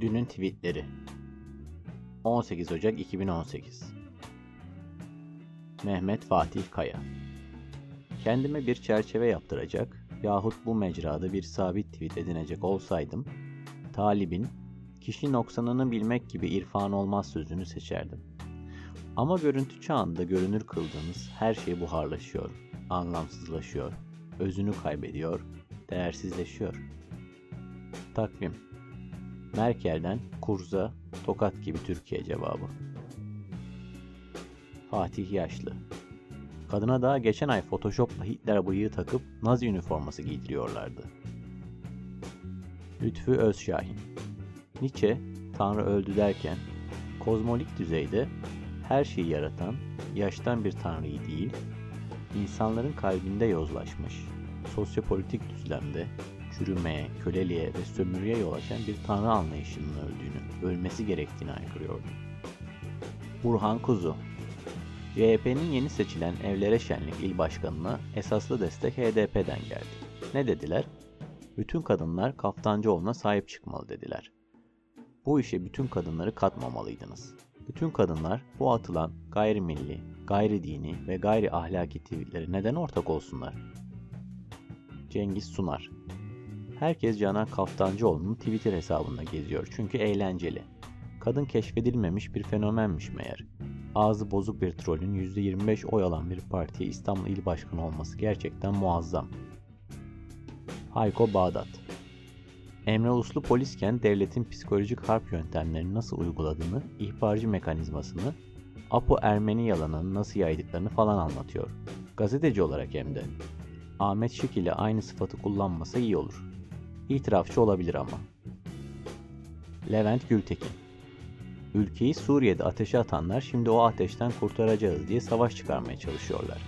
Dünün tweetleri 18 Ocak 2018 Mehmet Fatih Kaya Kendime bir çerçeve yaptıracak yahut bu mecrada bir sabit tweet edinecek olsaydım, talibin kişi noksanını bilmek gibi irfan olmaz sözünü seçerdim. Ama görüntü çağında görünür kıldığımız her şey buharlaşıyor, anlamsızlaşıyor, özünü kaybediyor, değersizleşiyor. Takvim Merkel'den Kurza, Tokat gibi Türkiye cevabı. Fatih Yaşlı Kadına daha geçen ay Photoshop'la Hitler bıyığı takıp Nazi üniforması giydiriyorlardı. Lütfü Özşahin Nietzsche, Tanrı öldü derken, kozmolik düzeyde her şeyi yaratan, yaştan bir tanrıyı değil, insanların kalbinde yozlaşmış, sosyopolitik düzlemde çürümeye, köleliğe ve sömürüye yol açan bir tanrı anlayışının öldüğünü, ölmesi gerektiğini aykırıyordu. Burhan Kuzu CHP'nin yeni seçilen Evlere Şenlik il başkanına esaslı destek HDP'den geldi. Ne dediler? Bütün kadınlar Kaftancıoğlu'na sahip çıkmalı dediler. Bu işe bütün kadınları katmamalıydınız. Bütün kadınlar bu atılan gayrimilli, gayri dini ve gayri ahlaki tweetleri neden ortak olsunlar? Cengiz Sunar Herkes Canan Kaftancıoğlu'nun Twitter hesabında geziyor çünkü eğlenceli. Kadın keşfedilmemiş bir fenomenmiş meğer. Ağzı bozuk bir trolün %25 oy alan bir partiye İstanbul İl Başkanı olması gerçekten muazzam. Hayko Bağdat Emre Uslu polisken devletin psikolojik harp yöntemlerini nasıl uyguladığını, ihbarcı mekanizmasını, Apo Ermeni yalanını nasıl yaydıklarını falan anlatıyor. Gazeteci olarak hem de. Ahmet Şık ile aynı sıfatı kullanmasa iyi olur. İtirafçı olabilir ama. Levent Gültekin Ülkeyi Suriye'de ateşe atanlar şimdi o ateşten kurtaracağız diye savaş çıkarmaya çalışıyorlar.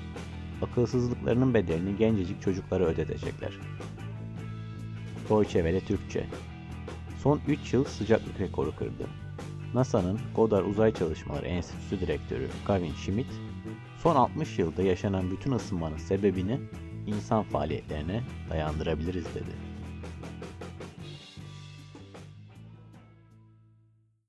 Akılsızlıklarının bedelini gencecik çocuklara ödetecekler. Welle Türkçe Son 3 yıl sıcaklık rekoru kırdı. NASA'nın Goddard Uzay Çalışmaları Enstitüsü Direktörü Gavin Schmidt, son 60 yılda yaşanan bütün ısınmanın sebebini insan faaliyetlerine dayandırabiliriz dedi.